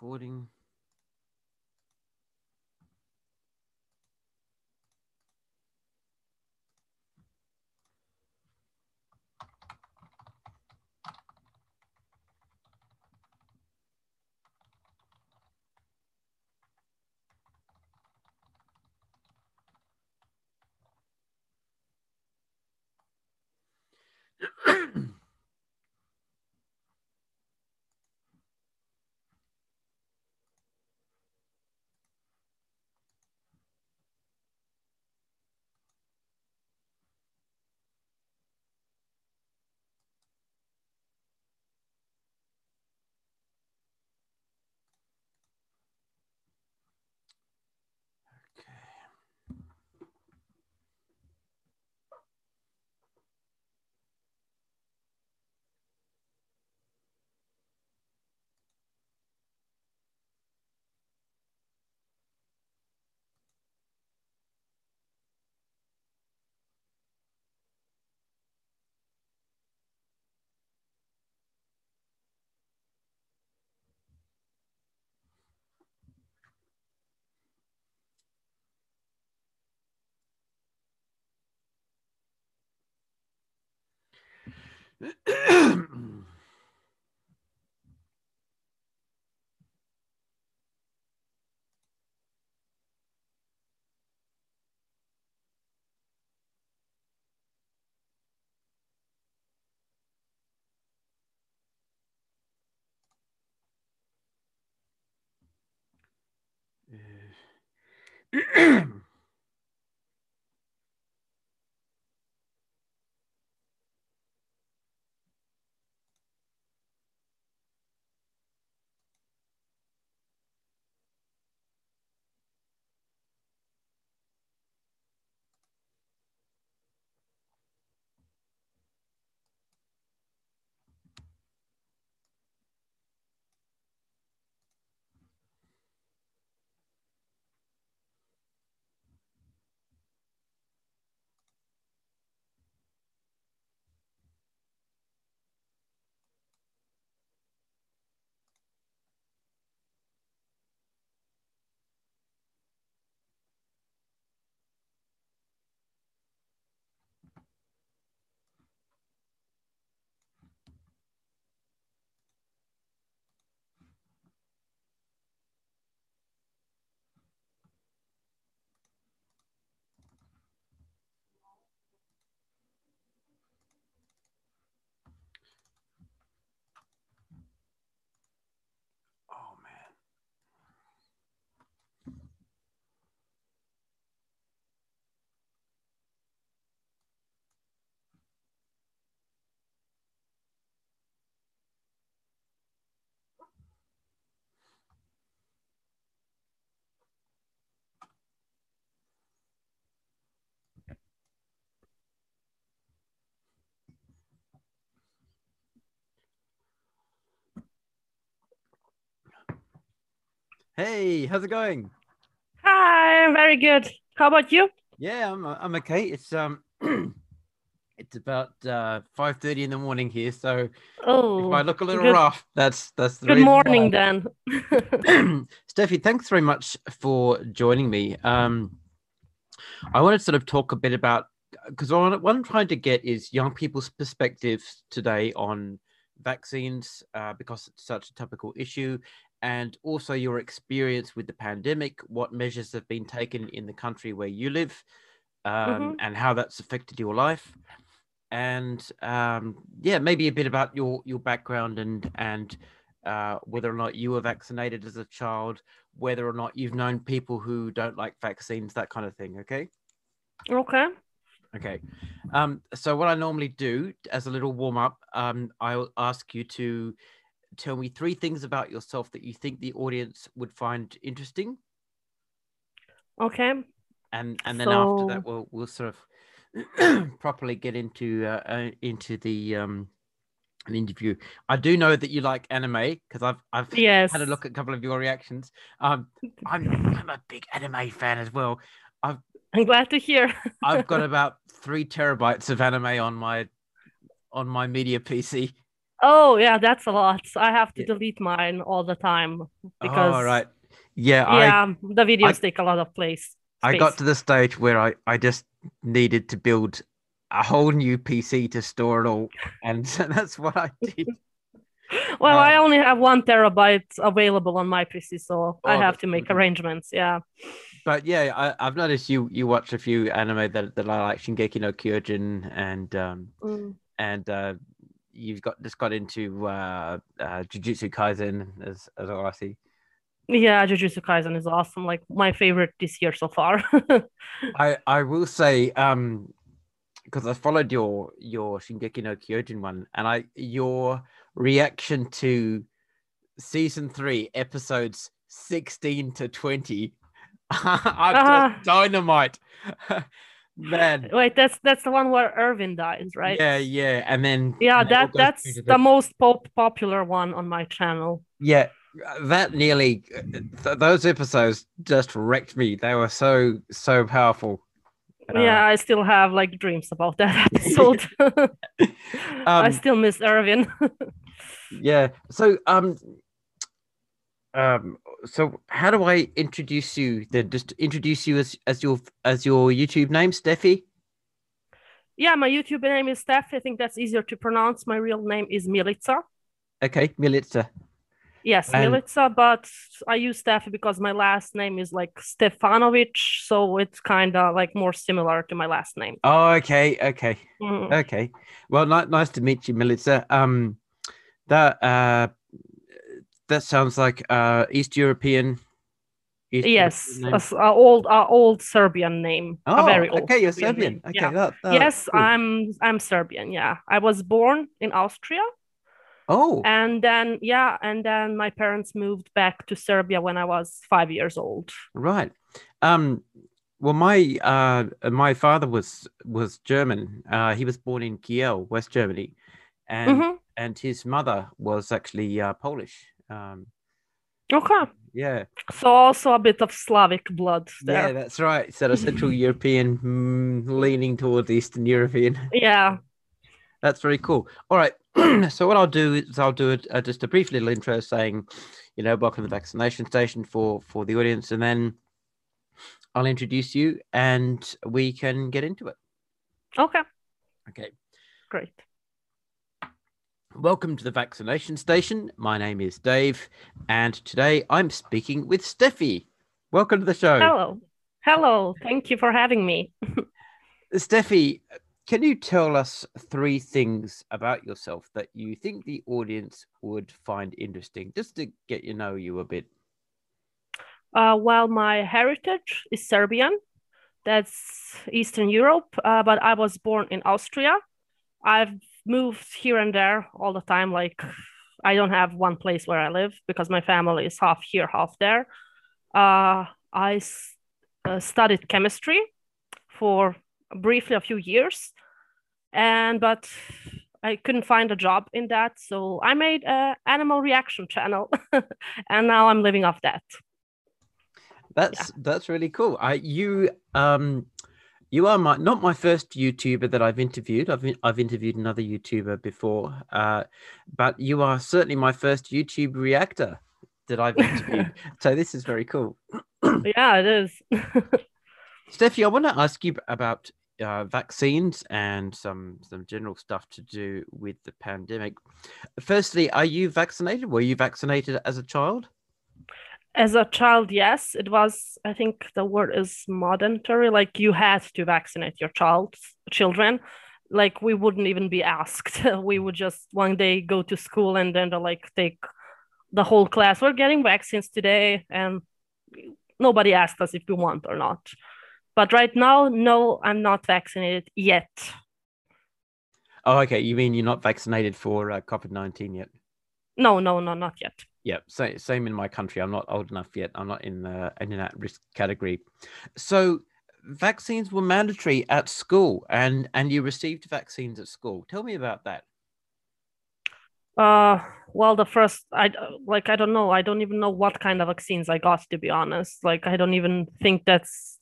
recording. Oh uh, man. Hey, how's it going? Hi, very good. How about you? Yeah, I'm I'm okay. It's um it's about uh 5:30 in the morning here, so Oh, if I look a little good- rough, that's that's the good morning why. then. Stefy, thanks very much for joining me. Um, I want to sort of talk a bit about because what I'm trying to get is young people's perspectives today on vaccines uh, because it's such a topical issue, and also your experience with the pandemic, what measures have been taken in the country where you live, um, Mhm. and how that's affected your life. And um, yeah, maybe a bit about your your background and and uh, whether or not you were vaccinated as a child, whether or not you've known people who don't like vaccines, that kind of thing. Okay. okay. Okay. Um, so what I normally do as a little warm up, um, I'll ask you to tell me three things about yourself that you think the audience would find interesting, Okay. and and then after that we'll we'll sort of properly get into uh, uh, into the um an interview. I do know that you like anime because I've I've Yes. had a look at a couple of your reactions. Um, I'm I'm a big anime fan as well. I'm glad to hear. I've got about three terabytes of anime on my on my media PC. Oh yeah, that's a lot. I have to Yeah. delete mine all the time because oh, right. Yeah, I yeah, the videos take a lot of place. I got to the stage where I, I just needed to build a whole new PC to store it all. And so that's what I did. Well, I Um, only have one terabyte available on my PC, so I Oh, have to make arrangements. Yeah. But yeah, I, I've noticed you you watch a few anime that, that I like Shingeki no Kyojin and um Mm. and uh you've got just got into uh, uh Jujutsu Kaisen as as well, I see. Yeah, Jujutsu Kaisen is awesome. Like my favorite this year so far. I I will say um because I followed your your Shingeki no Kyojin one and I your reaction to season three episodes 16 to 20 I'm Ah. dynamite man Wait, that's that's the one where Irvin dies, right? yeah yeah and then Yeah, and that that's to the most pop popular one on my channel. yeah that nearly th- those episodes just wrecked me they were so so powerful Uh, yeah, I still have like dreams about that episode. I Um, still miss Irvin. yeah so um um so how do i introduce you then just introduce you as as your as your youtube name stefy yeah, my YouTube name is Stefy. I think that's easier to pronounce. My real name is Milica. okay Milica Yes, And- Milica, but I use Stefy because my last name is like Stefanovic, so it's kind of like more similar to my last name. oh okay okay Mm. okay well ni- nice to meet you Milica um that uh that sounds like uh east european East Yes, European a name. s- a old, a old Serbian name. a oh very old okay you're Serbian serbian okay Yeah. that, that- yes, cool. I'm I'm Serbian. Yeah, I was born in Austria, oh and then yeah, and then my parents moved back to Serbia when I was five years old. Right. Um. Well, my uh, my father was was German. Uh, he was born in Kiel, West Germany, and Mhm. and his mother was actually uh, Polish. Um. Okay, Yeah. so also a bit of Slavic blood Yeah, that's right. So, a Central European mm, leaning towards Eastern European. Yeah. That's very cool. All right. so what I'll do is I'll do it, uh, just a brief little intro saying, you know, welcome to the vaccination station for for the audience, and then I'll introduce you, and we can get into it. Okay. Okay. Great. Welcome to the vaccination station. My name is Dave, and today I'm speaking with Stefy. Welcome to the show. Hello. Hello. Thank you for having me. Stefy, can you tell us three things about yourself that you think the audience would find interesting, just to get you know you a bit? Uh, well, my heritage is Serbian. That's Eastern Europe, uh, but I was born in Austria. I've moved here and there all the time. Like, I don't have one place where I live because my family is half here, half there. Uh, I s- uh, studied chemistry for briefly a few years, and but I couldn't find a job in that, so I made a anime reaction channel, and now I'm living off that. That's that's really cool. I you um you are my not my first YouTuber that I've interviewed. I've I've interviewed another YouTuber before, uh, but you are certainly my first YouTube reactor that I've interviewed. so this is very cool. yeah, it is. Stefy, I want to ask you about uh, vaccines and some some general stuff to do with the pandemic. Firstly, are you vaccinated? Were you vaccinated as a child? As a child, yes, it was. I think the word is mandatory. Like you had to vaccinate your child, children. Like we wouldn't even be asked. we would just one day go to school and then like take the whole class. We're getting vaccines today, and nobody asked us if we want or not. But right now, no, I'm not vaccinated yet. Oh, okay. You mean you're not vaccinated for uh, COVID nineteen yet? No, no, no, not yet. Yeah, same, same in my country. I'm not old enough yet. I'm not in the in that risk category. So vaccines were mandatory at school, and and you received vaccines at school. Tell me about that. Uh, well, the first, I like, I don't know. I don't even know what kind of vaccines I got, to be honest. Like, I don't even think that's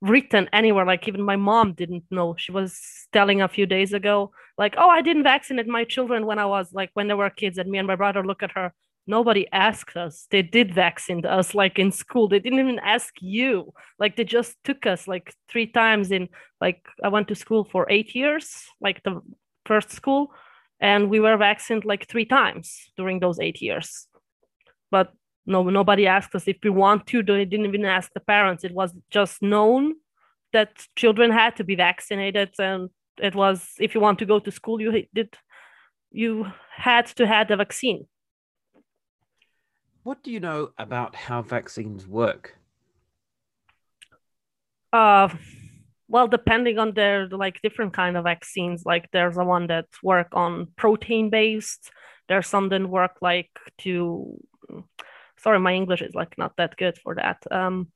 written anywhere. Like even my mom didn't know. She was telling a few days ago, like, "Oh, I didn't vaccinate my children when I was like when they were kids." And me and my brother look at her. Nobody asked us. They did vaccinate us, like in school. They didn't even ask you. Like they just took us like three times in. Like I went to school for eight years, like the first school, and we were vaccinated like three times during those eight years. But no nobody asked us if we want to they didn't even ask the parents it was just known that children had to be vaccinated and it was if you want to go to school you did you had to have the vaccine what do you know about how vaccines work uh well depending on their like different kind of vaccines like there's a one that work on protein based there's some that work like to sorry, my English is like not that good for that. Um,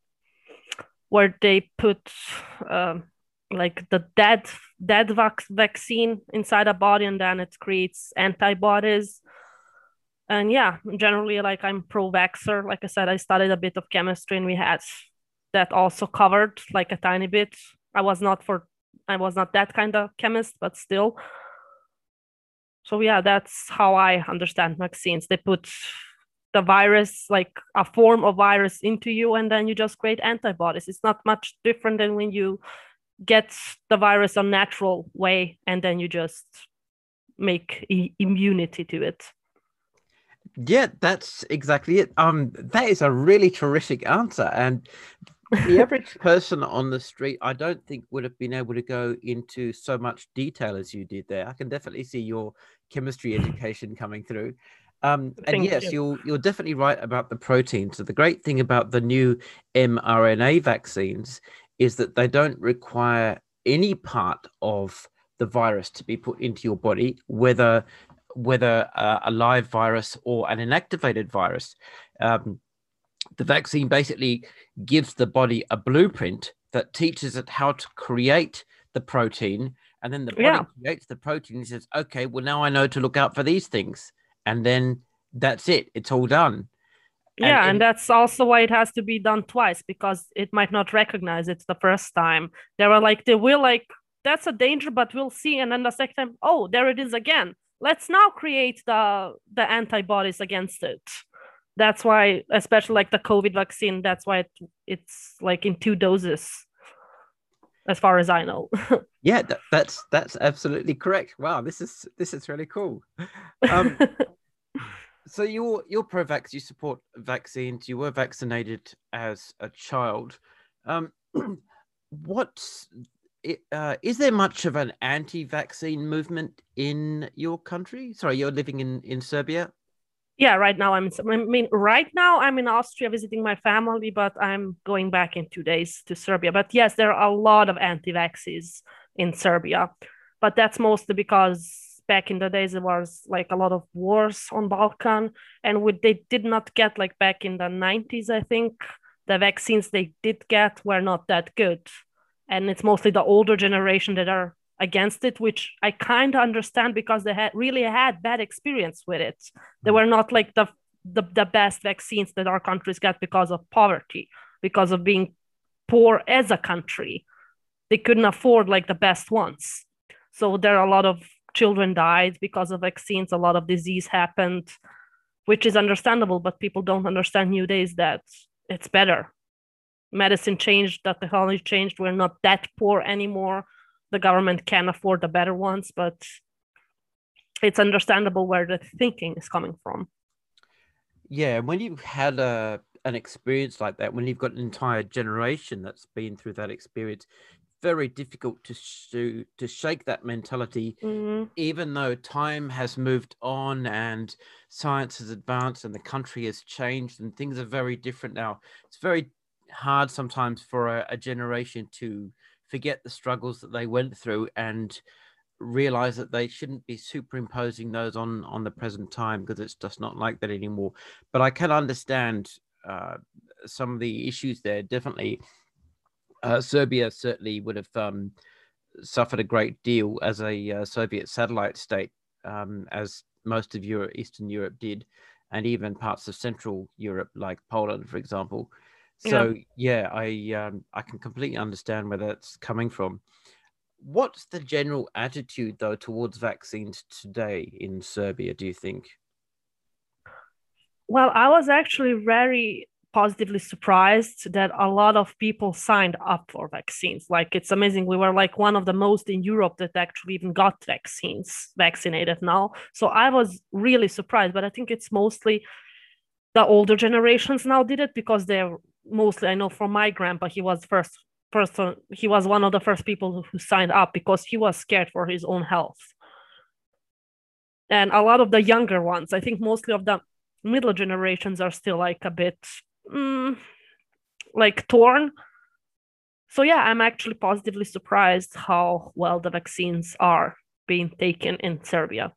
where they put uh, like the dead dead vac- vaccine inside a body, and then it creates antibodies. And yeah, generally, like I'm pro-vaxxer. Like I said, I studied a bit of chemistry, and we had that also covered like a tiny bit. I was not for I was not that kind of chemist, but still. So yeah, that's how I understand vaccines. They put the virus, like a form of virus into you, and then you just create antibodies. It's not much different than when you get the virus a natural way and then you just make e- immunity to it. Yeah, that's exactly it. Um, that is a really terrific answer, and the average person on the street, I don't think would have been able to go into so much detail as you did there. I can definitely see your chemistry education coming through. Um, and Thank yes, you. are you're definitely right about the protein. So the great thing about the new mRNA vaccines is that they don't require any part of the virus to be put into your body, whether whether uh, a live virus or an inactivated virus. Um, the vaccine basically gives the body a blueprint that teaches it how to create the protein, and then the body yeah. creates the protein and says, "Okay, well now I know to look out for these things." and then that's it. It's all done. Yeah, and, and, that's also why it has to be done twice because it might not recognize it the first time. They were like, they will like, that's a danger, but we'll see. And then the second time, oh, there it is again. Let's now create the the antibodies against it. That's why, especially like the COVID vaccine, that's why it, it's like in two doses, as far as I know. yeah, that, that's that's absolutely correct. Wow, this is this is really cool. Um, so you're you're pro-vax. You support vaccines. You were vaccinated as a child. Um, what uh, is there much of an anti-vaccine movement in your country? Sorry, you're living in in Serbia. Yeah, right now I'm. I mean, right now I'm in Austria visiting my family, but I'm going back in two days to Serbia. But yes, there are a lot of anti-vaxxers in Serbia, but that's mostly because back in the days there was like a lot of wars on balkan and we, they did not get like back in the 90s i think the vaccines they did get were not that good and it's mostly the older generation that are against it which i kind of understand because they had really had bad experience with it. They mm. were not like the, the the best vaccines that our countries got because of poverty because of being poor as a country. They couldn't afford like the best ones. So there are a lot of children died because of vaccines. A lot of disease happened which is understandable but people don't understand nowadays that it's better medicine changed the technology changed we're not that poor anymore the government can afford the better ones but it's understandable where the thinking is coming from yeah when you've had a an experience like that when you've got an entire generation that's been through that experience very difficult to to, to shake that mentality, mm-hmm. even though time has moved on and science has advanced and the country has changed and things are very different now. It's very hard sometimes for a, a generation to forget the struggles that they went through and realize that they shouldn't be superimposing those on on the present time because it's just not like that anymore but i can understand uh, some of the issues there definitely uh, Serbia certainly would have um, suffered a great deal as a uh, Soviet satellite state, um, as most of Europe, Eastern Europe did, and even parts of Central Europe, like Poland, for example. So yeah, I um, I can completely understand where that's coming from. What's the general attitude though towards vaccines today in Serbia? Do you think? Well, I was actually very positively surprised that a lot of people signed up for vaccines. Like it's amazing. We were like one of the most in Europe that actually even got vaccines vaccinated now. So I was really surprised, but I think it's mostly the older generations now did it because they're mostly I know from my grandpa, he was first person he was one of the first people who signed up because he was scared for his own health. And a lot of the younger ones, I think mostly of the middle generations are still like a bit mm, like torn. So yeah, I'm actually positively surprised how well the vaccines are being taken in Serbia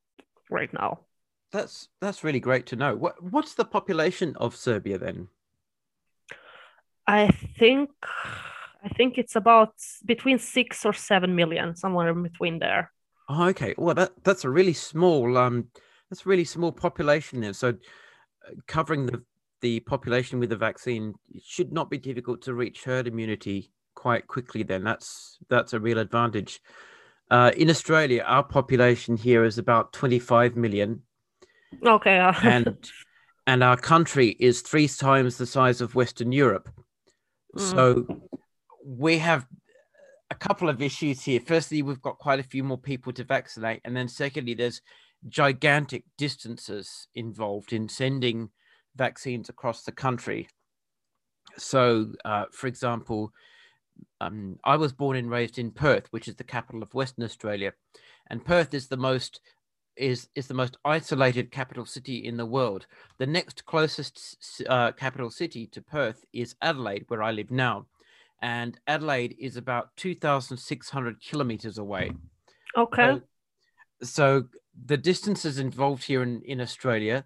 right now. That's that's really great to know. What what's the population of Serbia then? I think I think it's about between six or seven million, somewhere in between there. Oh, okay. Well, that that's a really small um that's a really small population there. So uh, covering the the population with the vaccine it should not be difficult to reach herd immunity quite quickly then that's that's a real advantage uh, in australia our population here is about 25 million okay and and our country is three times the size of western europe mm. so we have a couple of issues here firstly we've got quite a few more people to vaccinate and then secondly there's gigantic distances involved in sending vaccines across the country. So, uh, for example, um, I was born and raised in Perth, which is the capital of Western Australia, and Perth is the most is is the most isolated capital city in the world. The next closest uh, capital city to Perth is Adelaide, where I live now, and Adelaide is about two thousand six hundred kilometers away. Okay. So, so the distances involved here in, in Australia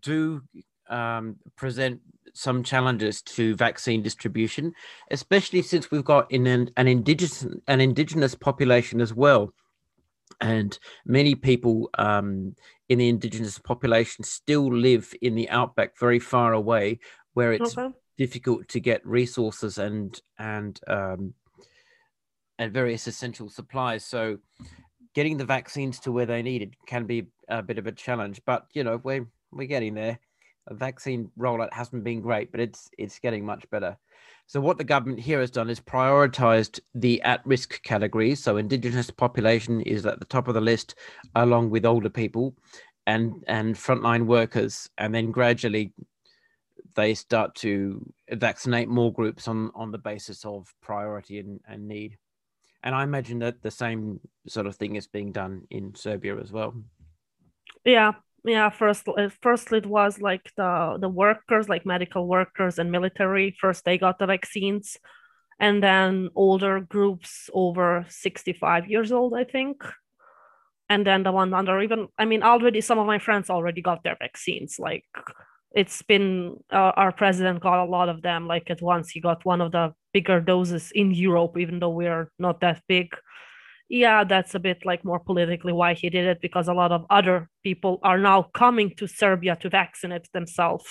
do um, present some challenges to vaccine distribution, especially since we've got in an, an indigenous an indigenous population as well, and many people um, in the indigenous population still live in the outback, very far away, where it's okay. difficult to get resources and and um, and various essential supplies. So, getting the vaccines to where they need it can be a bit of a challenge. But you know, we're we're getting there A vaccine rollout hasn't been great, but it's it's getting much better. So what the government here has done is prioritized the at-risk categories. So indigenous population is at the top of the list, along with older people and and frontline workers, and then gradually they start to vaccinate more groups on on the basis of priority and, and need. And I imagine that the same sort of thing is being done in Serbia as well. Yeah, yeah first first it was like the the workers like medical workers and military first they got the vaccines. And then older groups over 65 years old i think. And then the one under even i mean already some of my friends already got their vaccines like it's been uh, our president got a lot of them like at once he got one of the bigger doses in europe even though we're not that big yeah, that's a bit like more politically why he did it because a lot of other people are now coming to Serbia to vaccinate themselves,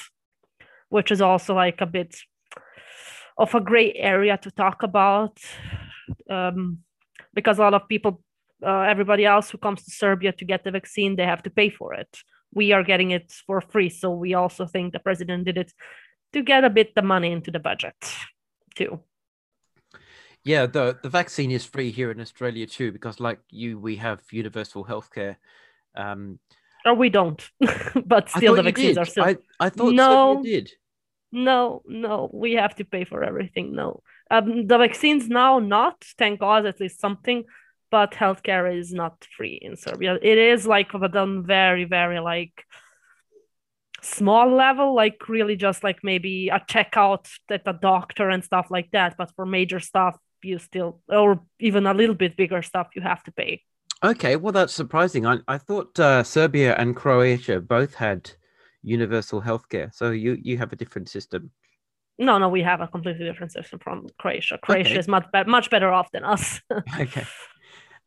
which is also like a bit of a gray area to talk about um, because a lot of people, uh, everybody else who comes to Serbia to get the vaccine, they have to pay for it. We are getting it for free. So we also think the president did it to get a bit the money into the budget too. Yeah, the the vaccine is free here in Australia too, because like you, we have universal healthcare. Um, or we don't, but still the vaccines are still. I, I thought no, did. No, no, we have to pay for everything. No, um, the vaccines now not. Thank God, at least something. But healthcare is not free in Serbia. It is like but on very, very like small level, like really just like maybe a checkout at the doctor and stuff like that. But for major stuff, you still or even a little bit bigger stuff you have to pay. Okay well that's surprising. I, I thought uh, serbia and croatia both had universal healthcare. So you you have a different system. No no we have a completely different system from croatia. Croatia okay. is much, be- much better off than us. Okay.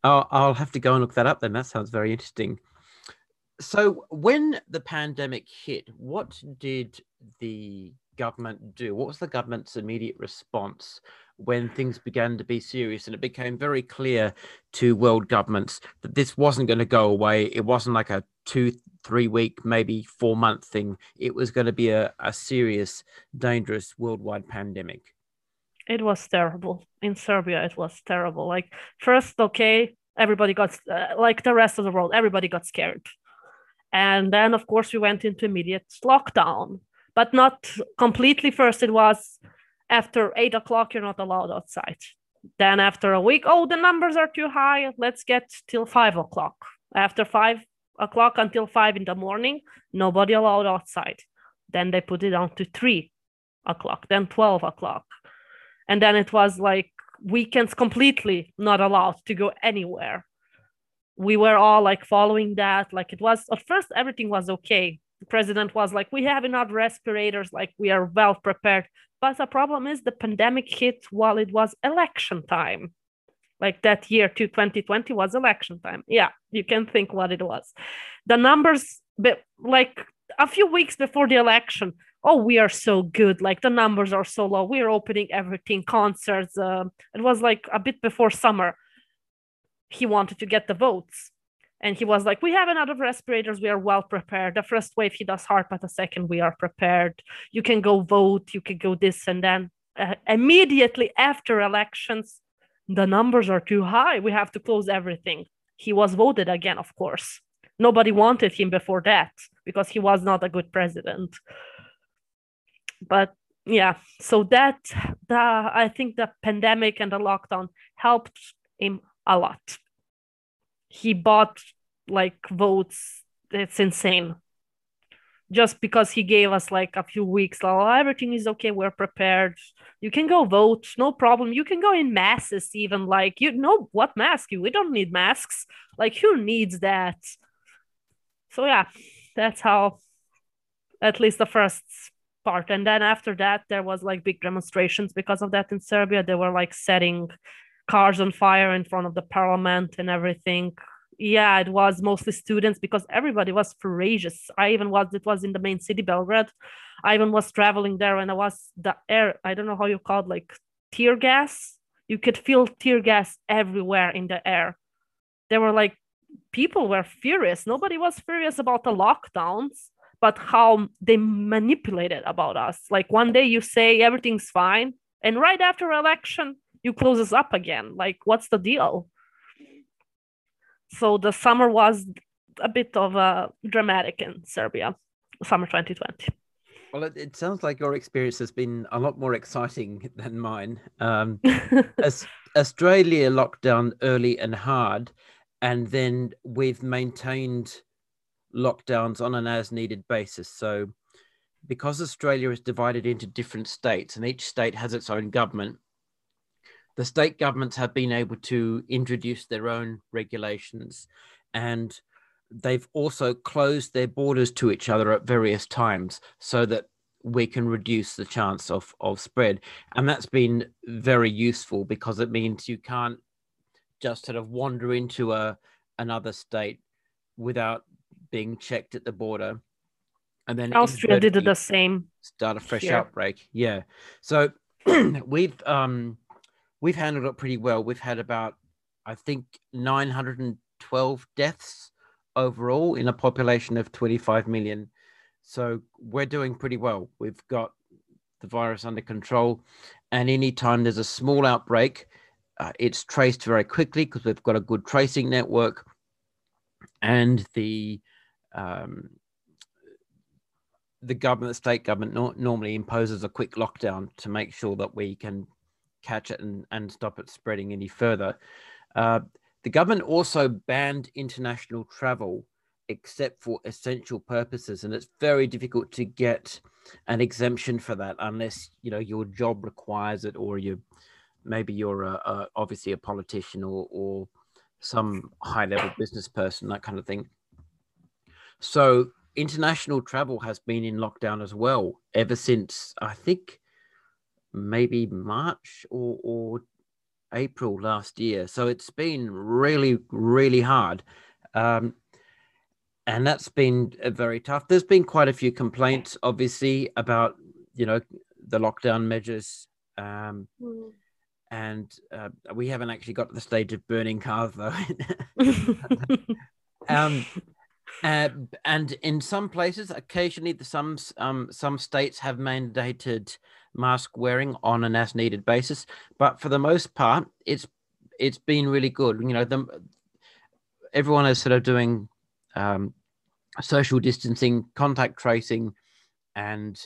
I'll, I'll have to go and look that up then. That sounds very interesting. So when the pandemic hit what did the government do? What was the government's immediate response when things began to be serious and it became very clear to world governments that this wasn't going to go away? It wasn't like a two, three week, maybe four month thing. It was going to be a, a serious, dangerous worldwide pandemic. It was terrible. In Serbia, it was terrible. Like, first, okay, everybody got, uh, like the rest of the world, everybody got scared. And then, of course, we went into immediate lockdown, but not completely. First, it was after eight o'clock, you're not allowed outside. Then, after a week, oh, the numbers are too high. Let's get till five o'clock. After five o'clock until five in the morning, nobody allowed outside. Then they put it down to three o'clock, then 12 o'clock. And then it was like weekends completely not allowed to go anywhere we were all like following that like it was at first everything was okay the president was like we have enough respirators like we are well prepared but the problem is the pandemic hit while it was election time. Like that year to 2020 was election time. Yeah you can think what it was. The numbers like a few weeks before the election oh we are so good. Like the numbers are so low. We're opening everything concerts uh, it was like a bit before summer. He wanted to get the votes. And he was like, We have enough respirators. We are well prepared. The first wave, he does hard, but the second, we are prepared. You can go vote. You can go this and then. Uh, immediately after elections, the numbers are too high. We have to close everything. He was voted again, of course. Nobody wanted him before that because he was not a good president. But yeah, so that the I think the pandemic and the lockdown helped him a lot. He bought like votes. It's insane. Just because he gave us like a few weeks, oh, everything is okay, we're prepared. You can go vote, no problem. You can go in masses, even like you know what mask? We don't need masks. Like who needs that? So yeah, that's how at least the first part. And then after that, there was like big demonstrations because of that in Serbia. They were like setting cars on fire in front of the parliament and everything. Yeah it was mostly students because everybody was furious i even was it was in the main city belgrade. I even was traveling there and i was the air i don't know how you call it like tear gas. You could feel tear gas everywhere in the air. There were like people were furious. Nobody was furious about the lockdowns but how they manipulated about us. Like one day you say everything's fine and right after election you close us up again like what's the deal? So the summer was a bit of a dramatic in serbia summer 2020 well it, it sounds like your experience has been a lot more exciting than mine. Um, as australia locked down early and hard and then we've maintained lockdowns on an as needed basis. So because australia is divided into different states and each state has its own government the state governments have been able to introduce their own regulations and they've also closed their borders to each other at various times so that we can reduce the chance of, of spread. And that's been very useful because it means you can't just sort of wander into a another state without being checked at the border. And then Austria did the same. Start a fresh outbreak. Yeah. So we've um we've handled it pretty well. We've had about, I think, 912 deaths overall in a population of 25 million. So we're doing pretty well. We've got the virus under control. And anytime there's a small outbreak, uh, it's traced very quickly because we've got a good tracing network. And the um, the government, the state government, no- normally imposes a quick lockdown to make sure that we can catch it and, and stop it spreading any further. Uh, the government also banned international travel except for essential purposes, and it's very difficult to get an exemption for that unless you know your job requires it or you maybe you're a, a, obviously a politician or, or some high level business person that kind of thing so international travel has been in lockdown as well ever since i think maybe March or, or April last year. So it's been really, really hard. Um, and that's been uh, very tough. There's been quite a few complaints, obviously, about you know, the lockdown measures. Um, Mm. and uh, we haven't actually got to the stage of burning cars though. um, uh, and in some places, occasionally, the some um, some states have mandated mask wearing on an as needed basis, but for the most part, it's it's been really good. You know, the, everyone is sort of doing um, social distancing, contact tracing, and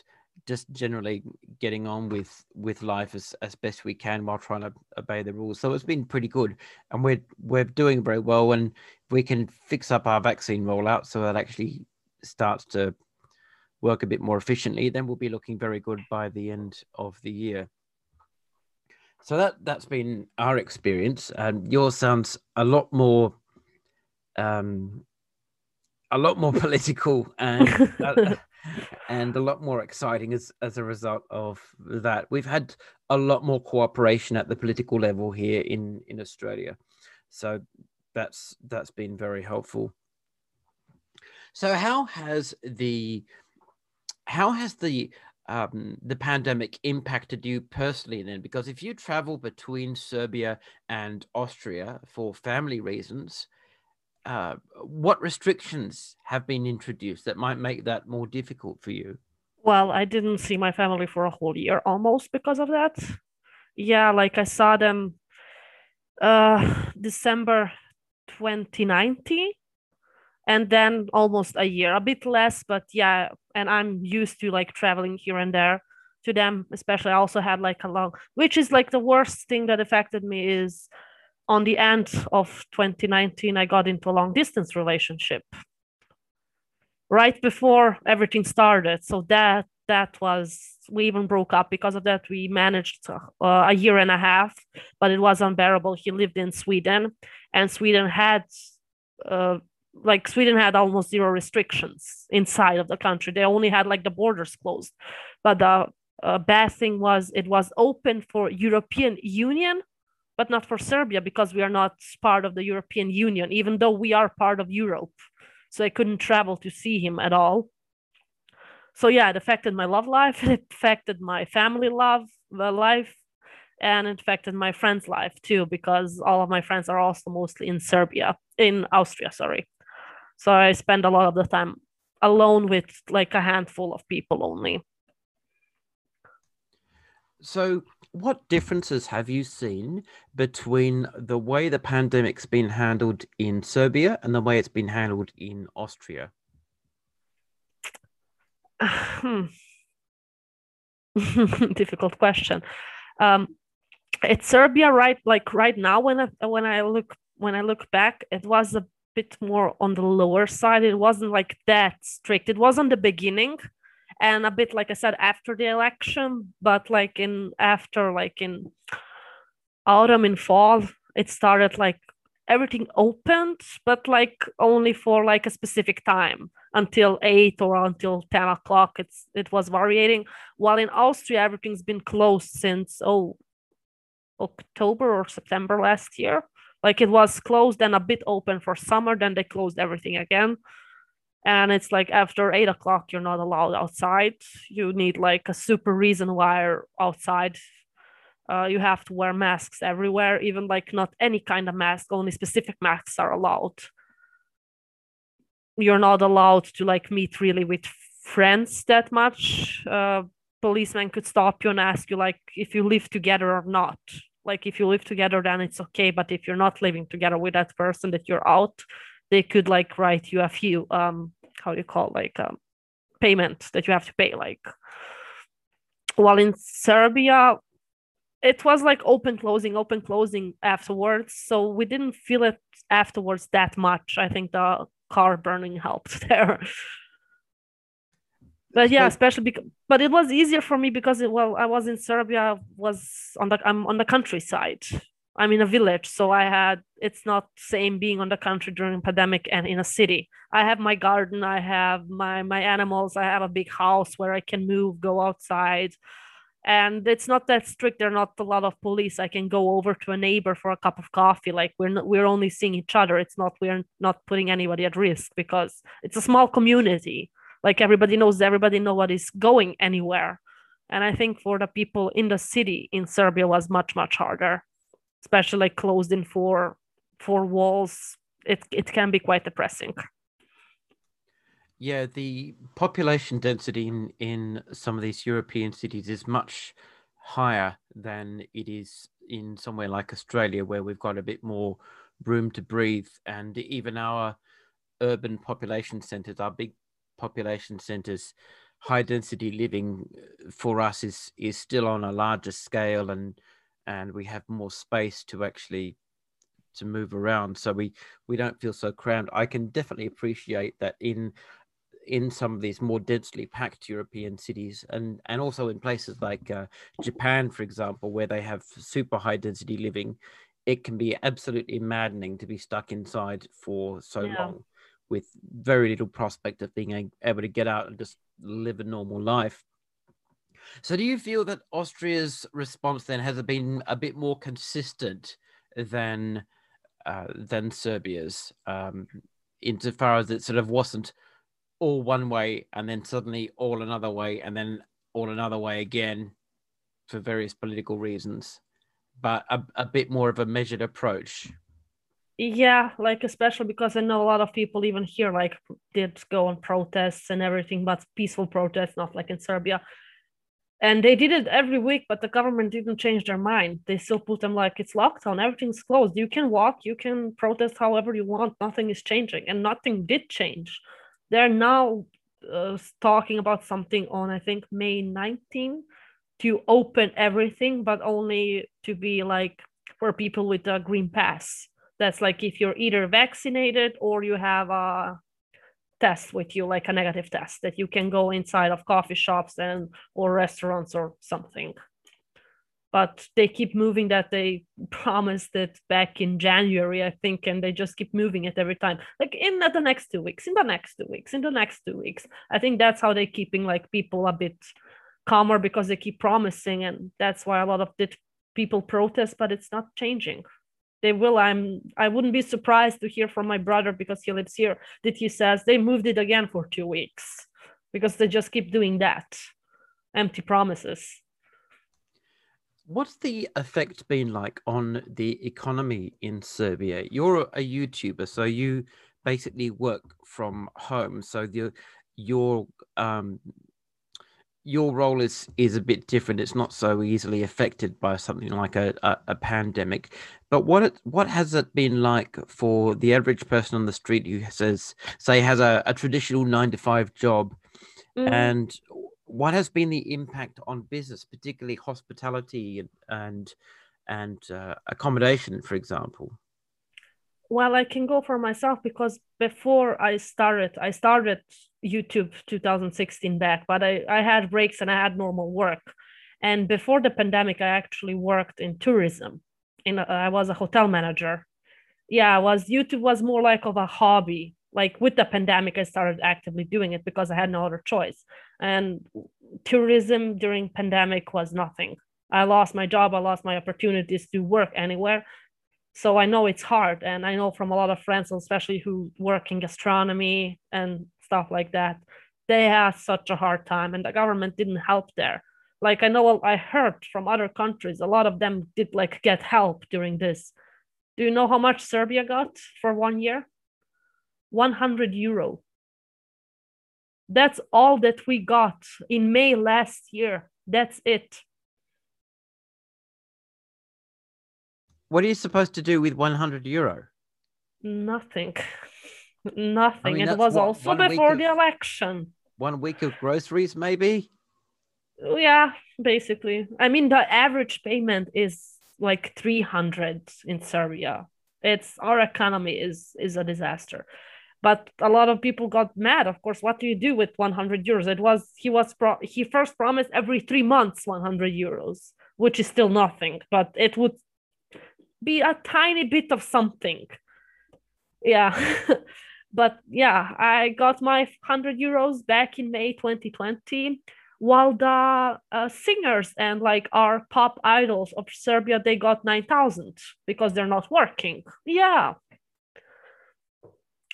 just generally getting on with with life as, as best we can while trying to obey the rules. So it's been pretty good, and we're we're doing very well. And we can fix up our vaccine rollout so that actually starts to work a bit more efficiently, then we'll be looking very good by the end of the year. So that that's been our experience, and yours sounds a lot more, um, a lot more political and uh, and a lot more exciting as as a result of that. We've had a lot more cooperation at the political level here in in Australia, so that's that's been very helpful. So how has the how has the um, the pandemic impacted you personally then? Because if you travel between Serbia and Austria for family reasons, uh, what restrictions have been introduced that might make that more difficult for you? Well, I didn't see my family for a whole year almost because of that. Yeah, like I saw them uh December 2019 and then almost a year, a bit less, but yeah, and I'm used to like traveling here and there to them, especially I also had like a long which is like the worst thing that affected me is on the end of 2019 I got into a long distance relationship right before everything started. So that that was we even broke up because of that. We managed uh, a year and a half, but it was unbearable. He lived in Sweden, and Sweden had. Uh, like Sweden had almost zero restrictions inside of the country. They only had like the borders closed. But the uh, bad thing was it was open for European Union, but not for Serbia because we are not part of the European Union, even though we are part of Europe. So I couldn't travel to see him at all. So yeah, it affected my love life. It affected my family love uh, life, and it affected my friends' life too because all of my friends are also mostly in Serbia, in Austria, sorry. So I spend a lot of the time alone with like a handful of people only. So, what differences have you seen between the way the pandemic's been handled in Serbia and the way it's been handled in Austria? Hmm. Difficult question. Um, it's Serbia, right? Like right now, when I when I look when I look back, it was a bit more on the lower side. It wasn't like that strict. It was on the beginning, and a bit like I said after the election, but like in after like in autumn and fall, it started like everything opened, but like only for like a specific time until eight or until ten o'clock. It's it was varying. While in Austria, everything's been closed since oh October or September last year. Like it was closed and a bit open for summer, then they closed everything again. And it's like after eight o'clock, you're not allowed outside. You need like a super reason why you're outside. Uh, you have to wear masks everywhere, even like not any kind of mask, only specific masks are allowed. You're not allowed to like meet really with friends that much. Uh, policeman could stop you and ask you like if you live together or not like if you live together then it's okay but if you're not living together with that person that you're out they could like write you a few um how do you call like um payment that you have to pay like while in serbia it was like open closing open closing afterwards so we didn't feel it afterwards that much. I think the car burning helped there but yeah, especially because, but it was easier for me because it, well, I was in Serbia, was on the I'm on the countryside. I'm in a village, so I had it's not same being on the country during pandemic and in a city. I have my garden, I have my my animals, I have a big house where I can move, go outside, and it's not that strict. There are not a lot of police. I can go over to a neighbor for a cup of coffee. Like we're not, we're only seeing each other. It's not we're not putting anybody at risk because it's a small community like everybody knows everybody nobody's going anywhere And I think for the people in the city in Serbia was much, much harder, especially like closed in four four walls. It it can be quite depressing. Yeah, the population density in, in some of these European cities is much higher than it is in somewhere like Australia, where we've got a bit more room to breathe. And even our urban population centers, our big population centers, high density living uh, for us is is still on a larger scale and and we have more space to actually to move around. So we we don't feel so crammed. I can definitely appreciate that in in some of these more densely packed European cities, and and also in places like uh, Japan, for example, where they have super high density living, it can be absolutely maddening to be stuck inside for so yeah. long, with very little prospect of being able to get out and just live a normal life. So, do you feel that Austria's response then has been a bit more consistent than uh, than Serbia's, um, insofar as it sort of wasn't all one way and then suddenly all another way and then all another way again for various political reasons, but a, a bit more of a measured approach. Yeah, like especially because I know a lot of people even here like did go on protests and everything, but peaceful protests, not like in Serbia. And they did it every week, but the government didn't change their mind. They still put them like it's lockdown, everything's closed. You can walk, you can protest however you want, nothing is changing, and nothing did change they're now uh, talking about something on I think May 19 to open everything, but only to be like for people with a green pass. That's like if you're either vaccinated or you have a test with you, like a negative test that you can go inside of coffee shops and or restaurants or something but they keep moving that they promised it back in January, I think, and they just keep moving it every time. Like in the next two weeks, in the next two weeks, in the next two weeks. I think that's how they're keeping like people a bit calmer because they keep promising, and that's why a lot of people protest, but it's not changing. They will. I'm. I wouldn't be surprised to hear from my brother because he lives here that he says they moved it again for two weeks because they just keep doing that, empty promises what's the effect been like on the economy in Serbia? You're a YouTuber, so you basically work from home. So the, your um, your role is is a bit different. It's not so easily affected by something like a, a, a pandemic. But what it, what has it been like for the average person on the street who says say has a, a traditional nine to five job, mm. and what has been the impact on business, particularly hospitality and and, and uh, accommodation, for example? Well, I can go for myself because before I started, I started YouTube 2016 back, but I, I had breaks and I had normal work. And before the pandemic, I actually worked in tourism. In a, I was a hotel manager. Yeah, was YouTube was more like of a hobby like with the pandemic i started actively doing it because i had no other choice and tourism during pandemic was nothing i lost my job i lost my opportunities to work anywhere so i know it's hard and i know from a lot of friends especially who work in gastronomy and stuff like that they had such a hard time and the government didn't help there like i know i heard from other countries a lot of them did like get help during this do you know how much serbia got for one year 100 euro. That's all that we got in May last year. That's it. What are you supposed to do with 100 euro? Nothing. Nothing. I mean, it was what, also before of, the election. One week of groceries, maybe? Oh, yeah, basically. I mean, the average payment is like 300 in Serbia. It's our economy is is a disaster but a lot of people got mad of course what do you do with 100 euros it was he was pro- he first promised every three months 100 euros which is still nothing but it would be a tiny bit of something yeah but yeah i got my 100 euros back in may 2020 while the uh, singers and like our pop idols of serbia they got 9000 because they're not working. Yeah.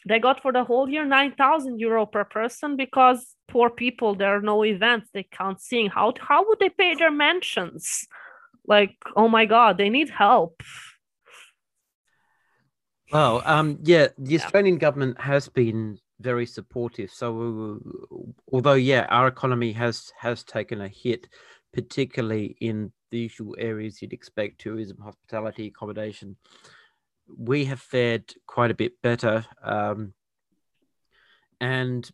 They got for the whole year 9000 euro per person because poor people there are no events they can't sing. How how would they pay their mansions? Like oh my god they need help well um yeah the australian yeah. government has been very supportive so although yeah our economy has has taken a hit particularly in the usual areas you'd expect tourism hospitality accommodation we have fared quite a bit better. Um, and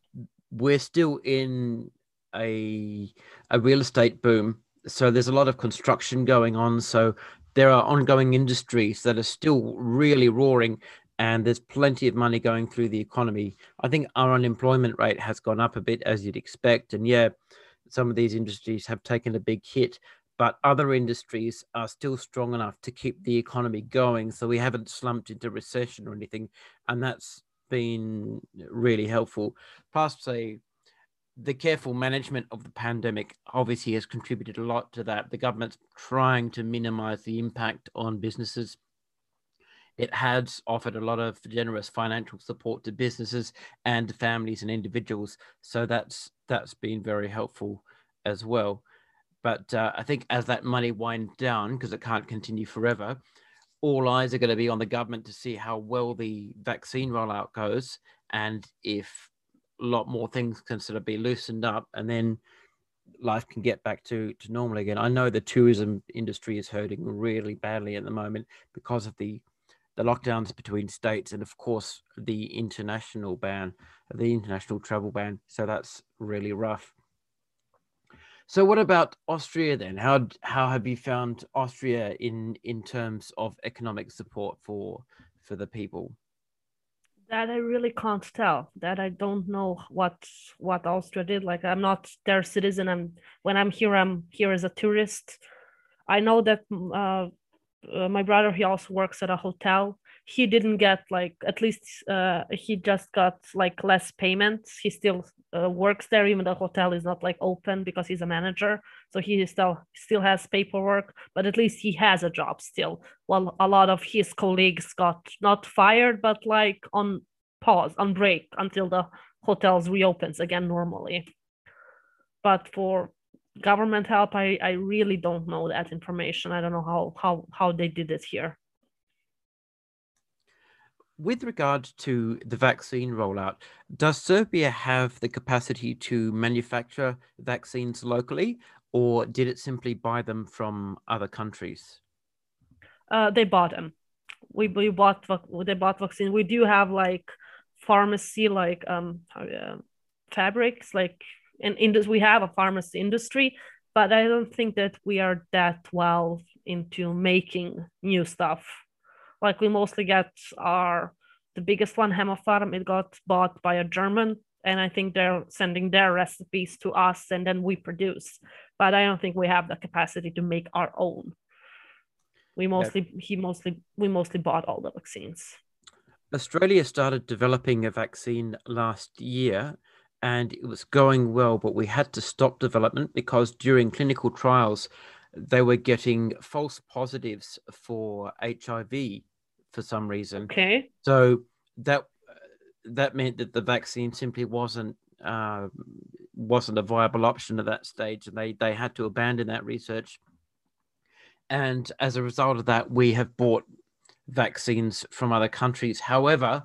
we're still in a, a real estate boom. So there's a lot of construction going on. So there are ongoing industries that are still really roaring and there's plenty of money going through the economy. I think our unemployment rate has gone up a bit as you'd expect. And yeah, some of these industries have taken a big hit, but other industries are still strong enough to keep the economy going. So we haven't slumped into recession or anything. And that's been really helpful. Plus, say, the careful management of the pandemic obviously has contributed a lot to that. The government's trying to minimize the impact on businesses. It has offered a lot of generous financial support to businesses and families and individuals. So that's that's been very helpful as well. But uh, I think as that money winds down, because it can't continue forever, all eyes are going to be on the government to see how well the vaccine rollout goes and if a lot more things can sort of be loosened up and then life can get back to, to normal again. I know the tourism industry is hurting really badly at the moment because of the the lockdowns between states and of course the international ban, the international travel ban. So that's really rough. So, what about Austria then? How how have you found Austria in in terms of economic support for for the people? That I really can't tell. That I don't know what what Austria did. Like I'm not their citizen. I'm when I'm here. I'm here as a tourist. I know that uh, uh, my brother he also works at a hotel he didn't get like at least uh, he just got like less payments. He still uh, works there even though the hotel is not like open because he's a manager. So he still still has paperwork but at least he has a job still. While a lot of his colleagues got not fired but like on pause on break until the hotels reopens again normally. But for government help i i really don't know that information. I don't know how how how they did it here with regard to the vaccine rollout, does Serbia have the capacity to manufacture vaccines locally, or did it simply buy them from other countries? Uh, they bought them. We, we bought they bought vaccine. We do have like pharmacy like um uh, fabrics like in industry. We have a pharmacy industry, but I don't think that we are that well into making new stuff like we mostly get our the biggest one, Hemofarm, it got bought by a German, and I think they're sending their recipes to us, and then we produce. But I don't think we have the capacity to make our own. We mostly, yeah. he mostly, we mostly bought all the vaccines. Australia started developing a vaccine last year and it was going well, but we had to stop development because during clinical trials, they were getting false positives for HIV for some reason. Okay. So that that meant that the vaccine simply wasn't uh, wasn't a viable option at that stage, and they they had to abandon that research. And as a result of that, we have bought vaccines from other countries. However,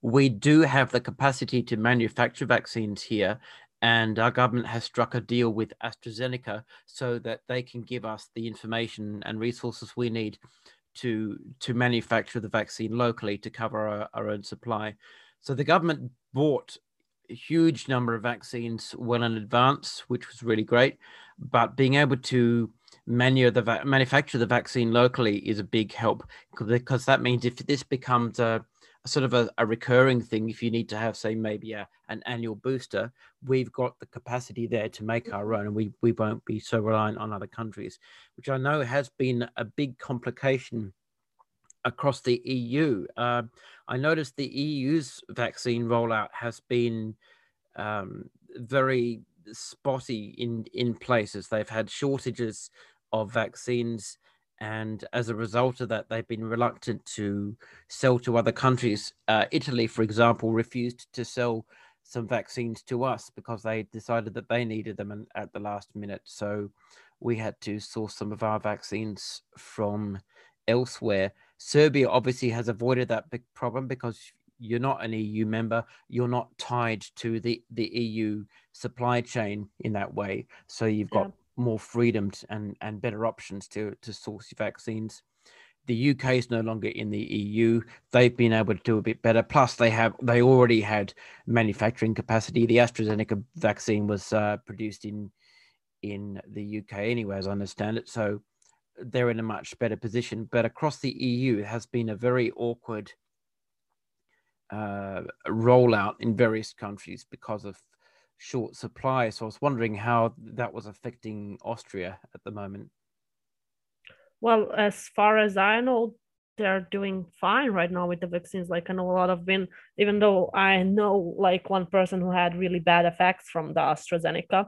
we do have the capacity to manufacture vaccines here, and our government has struck a deal with AstraZeneca so that they can give us the information and resources we need to to manufacture the vaccine locally to cover our, our own supply. So the government bought a huge number of vaccines well in advance, which was really great. But being able to the va- manufacture the vaccine locally is a big help because that means if this becomes a sort of a, a, recurring thing if you need to have say maybe a, an annual booster we've got the capacity there to make our own and we, we won't be so reliant on other countries which i know has been a big complication across the eu uh, i noticed the eu's vaccine rollout has been um, very spotty in in places. They've had shortages of vaccines and as a result of that, they've been reluctant to sell to other countries. Uh, Italy, for example, refused to sell some vaccines to us because they decided that they needed them at the last minute. So we had to source some of our vaccines from elsewhere. Serbia obviously has avoided that big problem because you're not an EU member, you're not tied to the, the EU supply chain in that way. So you've got yeah. More freedom and, and better options to, to source your vaccines. The UK is no longer in the EU. They've been able to do a bit better. Plus, they have they already had manufacturing capacity. The AstraZeneca vaccine was uh, produced in in the UK anyway, as I understand it. So they're in a much better position. But across the EU, it has been a very awkward uh, rollout in various countries because of short supply. So I was wondering how that was affecting Austria at the moment. Well, as far as I know, they're doing fine right now with the vaccines. Like I know a lot of been, even though I know like one person who had really bad effects from the AstraZeneca.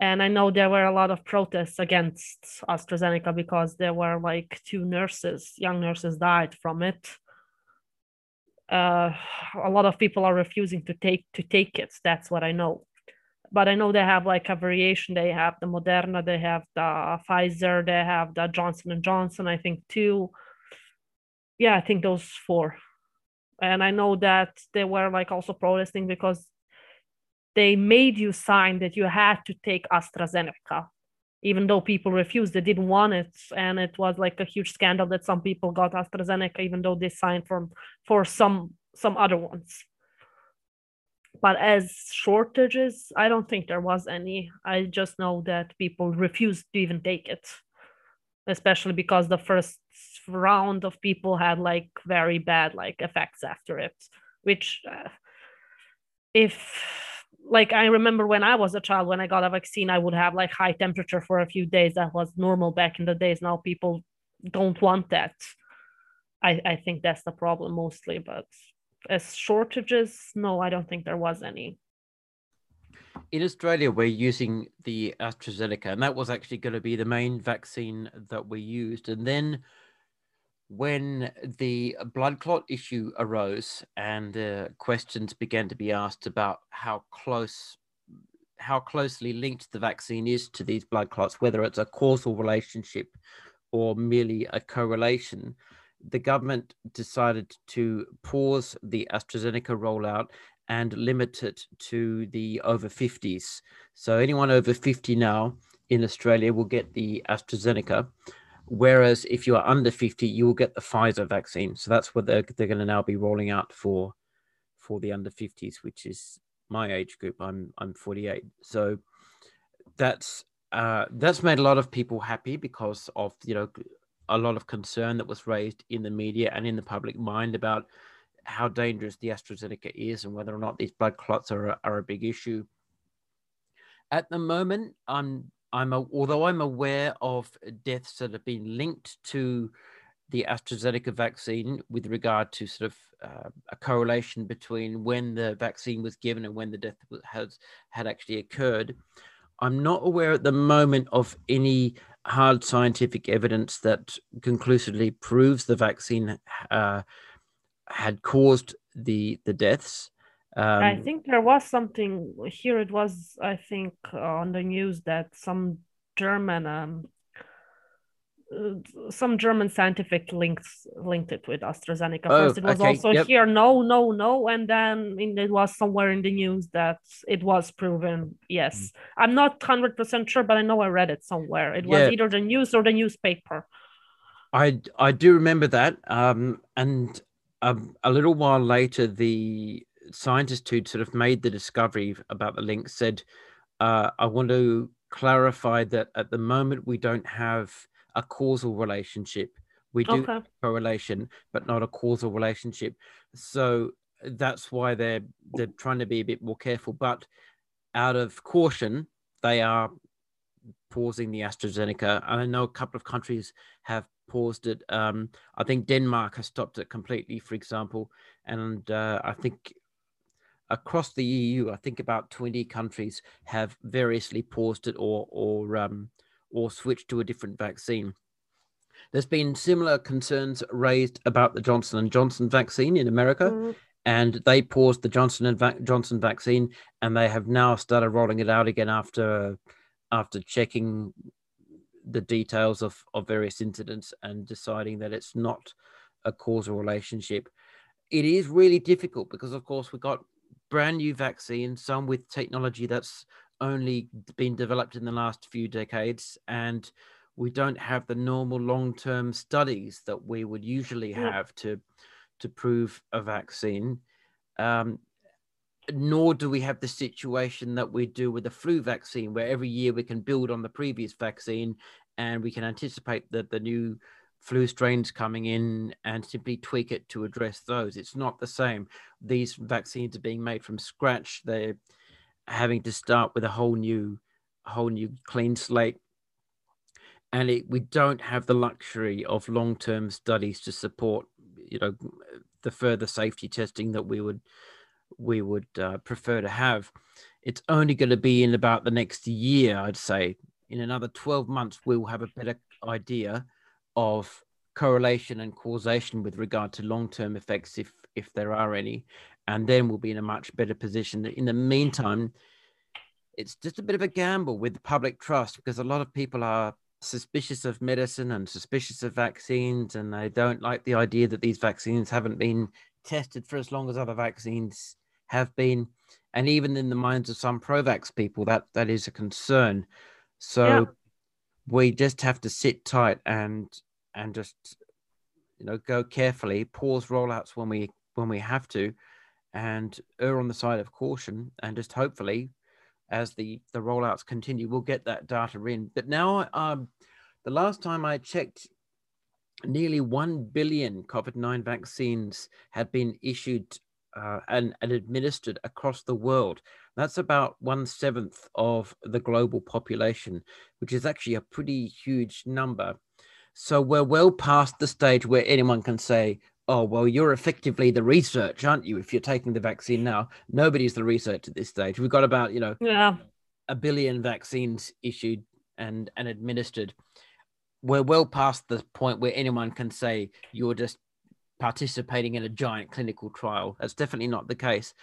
And I know there were a lot of protests against AstraZeneca because there were like two nurses, young nurses died from it uh, a lot of people are refusing to take to take it. That's what I know. But I know they have like a variation. They have the Moderna, they have the Pfizer, they have the Johnson and Johnson. I think too. Yeah, I think those four. And I know that they were like also protesting because they made you sign that you had to take AstraZeneca even though people refused, they didn't want it, and it was like a huge scandal that some people got AstraZeneca, even though they signed for for some some other ones. But as shortages, I don't think there was any. I just know that people refused to even take it, especially because the first round of people had like very bad like effects after it, which uh, if like I remember when I was a child, when I got a vaccine, I would have like high temperature for a few days. That was normal back in the days. Now people don't want that. I, I think that's the problem mostly. But as shortages, no, I don't think there was any. In Australia, we're using the AstraZeneca, and that was actually going to be the main vaccine that we used. And then when the blood clot issue arose and uh, questions began to be asked about how close how closely linked the vaccine is to these blood clots whether it's a causal relationship or merely a correlation the government decided to pause the AstraZeneca rollout and limit it to the over 50s so anyone over 50 now in Australia will get the AstraZeneca Whereas if you are under 50, you will get the Pfizer vaccine. So that's what they're, they're going to now be rolling out for for the under 50s, which is my age group. I'm I'm 48. So that's uh, that's made a lot of people happy because of you know a lot of concern that was raised in the media and in the public mind about how dangerous the AstraZeneca is and whether or not these blood clots are, are a big issue. At the moment, I'm I'm a, although I'm aware of deaths that have been linked to the AstraZeneca vaccine with regard to sort of uh, a correlation between when the vaccine was given and when the death has had actually occurred. I'm not aware at the moment of any hard scientific evidence that conclusively proves the vaccine uh, had caused the the deaths. Um, I think there was something here. It was, I think, on the news that some German, um, uh, some German scientific links linked it with AstraZeneca. Oh, First, it was okay. also yep. here, no, no, no, and then it was somewhere in the news that it was proven. Yes, mm. I'm not hundred percent sure, but I know I read it somewhere. It was either the news or the newspaper. I I do remember that, um, and um, a little while later, the scientist who'd sort of made the discovery about the link said, uh, I want to clarify that at the moment we don't have a causal relationship. We do okay. correlation, but not a causal relationship. So that's why they're they're trying to be a bit more careful. But out of caution, they are pausing the AstraZeneca. I know a couple of countries have paused it. Um, I think Denmark has stopped it completely, for example, and uh, I think across the EU, I think about 20 countries have variously paused it or or um, or switched to a different vaccine. There's been similar concerns raised about the Johnson and Johnson vaccine in America, mm. and they paused the Johnson and Va- Johnson vaccine, and they have now started rolling it out again after after checking the details of, of various incidents and deciding that it's not a causal relationship. It is really difficult because, of course, we've got brand new vaccines, some with technology that's only been developed in the last few decades, and we don't have the normal long-term studies that we would usually have to to prove a vaccine. Um, nor do we have the situation that we do with the flu vaccine, where every year we can build on the previous vaccine and we can anticipate that the new flu strains coming in and simply tweak it to address those. It's not the same. These vaccines are being made from scratch. They're having to start with a whole new, whole new clean slate. And it, we don't have the luxury of long-term studies to support, you know, the further safety testing that we would we would uh, prefer to have. It's only going to be in about the next year, I'd say. In another 12 months, we'll have a better idea of correlation and causation with regard to long-term effects, if if there are any, and then we'll be in a much better position. In the meantime, it's just a bit of a gamble with public trust because a lot of people are suspicious of medicine and suspicious of vaccines, and they don't like the idea that these vaccines haven't been tested for as long as other vaccines have been, and even in the minds of some pro-vax people, that that is a concern. So yeah. We just have to sit tight and and just you know go carefully, pause rollouts when we when we have to, and err on the side of caution, and just hopefully, as the the rollouts continue, we'll get that data in. But now, um, the last time I checked, nearly 1 billion COVID 9 vaccines had been issued uh, and, and administered across the world. That's about one seventh of the global population, which is actually a pretty huge number. So we're well past the stage where anyone can say, oh, well, you're effectively the research, aren't you? If you're taking the vaccine now, nobody's the research at this stage. We've got about, you know, yeah. a billion vaccines issued and, and administered. We're well past the point where anyone can say you're just participating in a giant clinical trial. That's definitely not the case.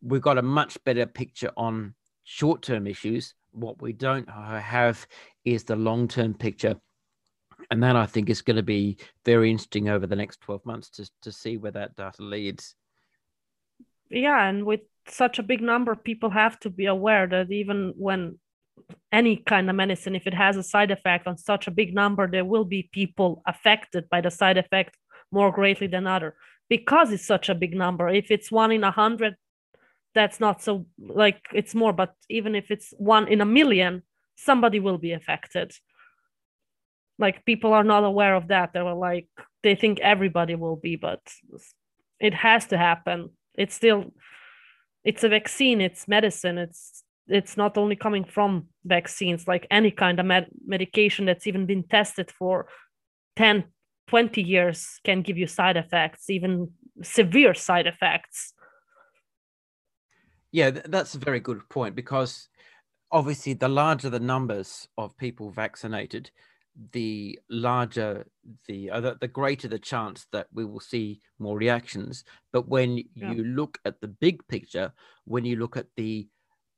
We've got a much better picture on short term issues. What we don't have is the long term picture. And that I think is going to be very interesting over the next 12 months to, to see where that data leads. Yeah. And with such a big number, people have to be aware that even when any kind of medicine, if it has a side effect on such a big number, there will be people affected by the side effect more greatly than other because it's such a big number. If it's one in a hundred that's not so like it's more but even if it's one in a million somebody will be affected. Like people are not aware of that. They were like they think everybody will be but it has to happen. It's still it's a vaccine it's medicine it's it's not only coming from vaccines like any kind of med- medication that's even been tested for 10 20 years can give you side effects, even severe side effects. Yeah, that's a very good point because obviously, the larger the numbers of people vaccinated, the larger the uh, the, greater the chance that we will see more reactions. But when yeah. you look at the big picture, when you look at the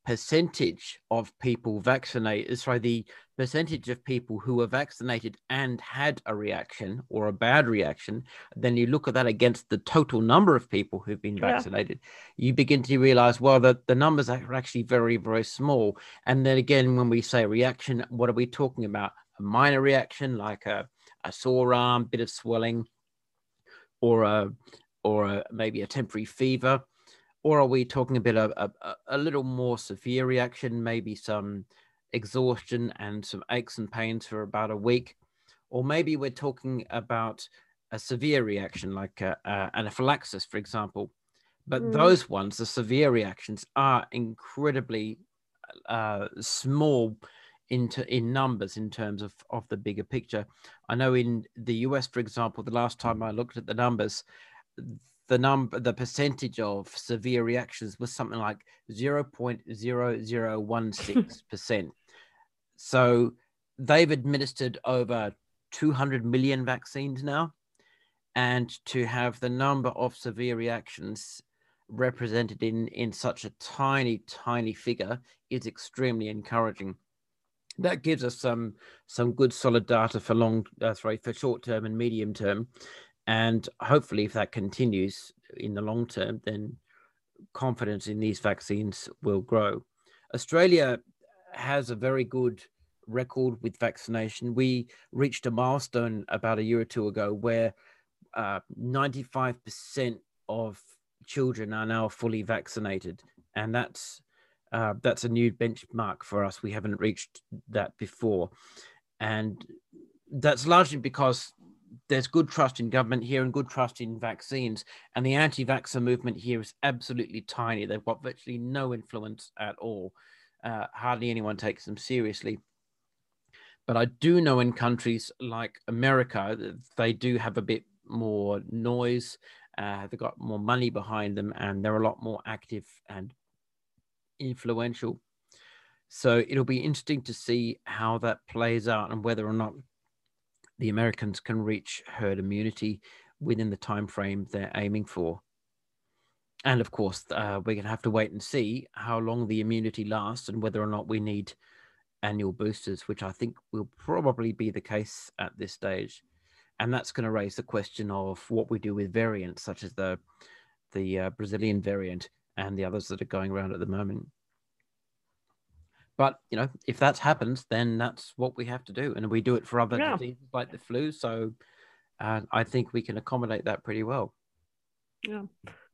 percentage of people vaccinated, sorry, the percentage of people who were vaccinated and had a reaction or a bad reaction, then you look at that against the total number of people who've been vaccinated, yeah. you begin to realize, well, that the numbers are actually very, very small. And then again, when we say reaction, what are we talking about? A minor reaction like a, a sore arm, bit of swelling, or a or a, maybe a temporary fever or are we talking about a, a, a little more severe reaction, maybe some exhaustion and some aches and pains for about a week? Or maybe we're talking about a severe reaction like a, a anaphylaxis, for example. But mm. those ones, the severe reactions, are incredibly uh, small into in numbers in terms of of the bigger picture. I know in the US, for example, the last time I looked at the numbers, the number the percentage of severe reactions was something like 0.0016% so they've administered over 200 million vaccines now. And to have the number of severe reactions represented in, in such a tiny, tiny figure is extremely encouraging. That gives us some some good solid data for long, uh, sorry, for short term and medium term, and hopefully, if that continues in the long term, then confidence in these vaccines will grow. Australia has a very good record with vaccination. We reached a milestone about a year or two ago where uh, 95% of children are now fully vaccinated, and that's uh, that's a new benchmark for us. We haven't reached that before, and that's largely because there's good trust in government here and good trust in vaccines, and the anti-vaxxer movement here is absolutely tiny. They've got virtually no influence at all. Uh, hardly anyone takes them seriously. But I do know in countries like America, they do have a bit more noise. Uh, they've got more money behind them, and they're a lot more active and influential. So it'll be interesting to see how that plays out and whether or not the Americans can reach herd immunity within the time frame they're aiming for. And of course, uh, we're going to have to wait and see how long the immunity lasts and whether or not we need annual boosters, which I think will probably be the case at this stage. And that's going to raise the question of what we do with variants such as the the uh, Brazilian variant and the others that are going around at the moment. But you know, if that happens, then that's what we have to do, and we do it for other yeah. diseases like the flu. So uh, I think we can accommodate that pretty well. Yeah,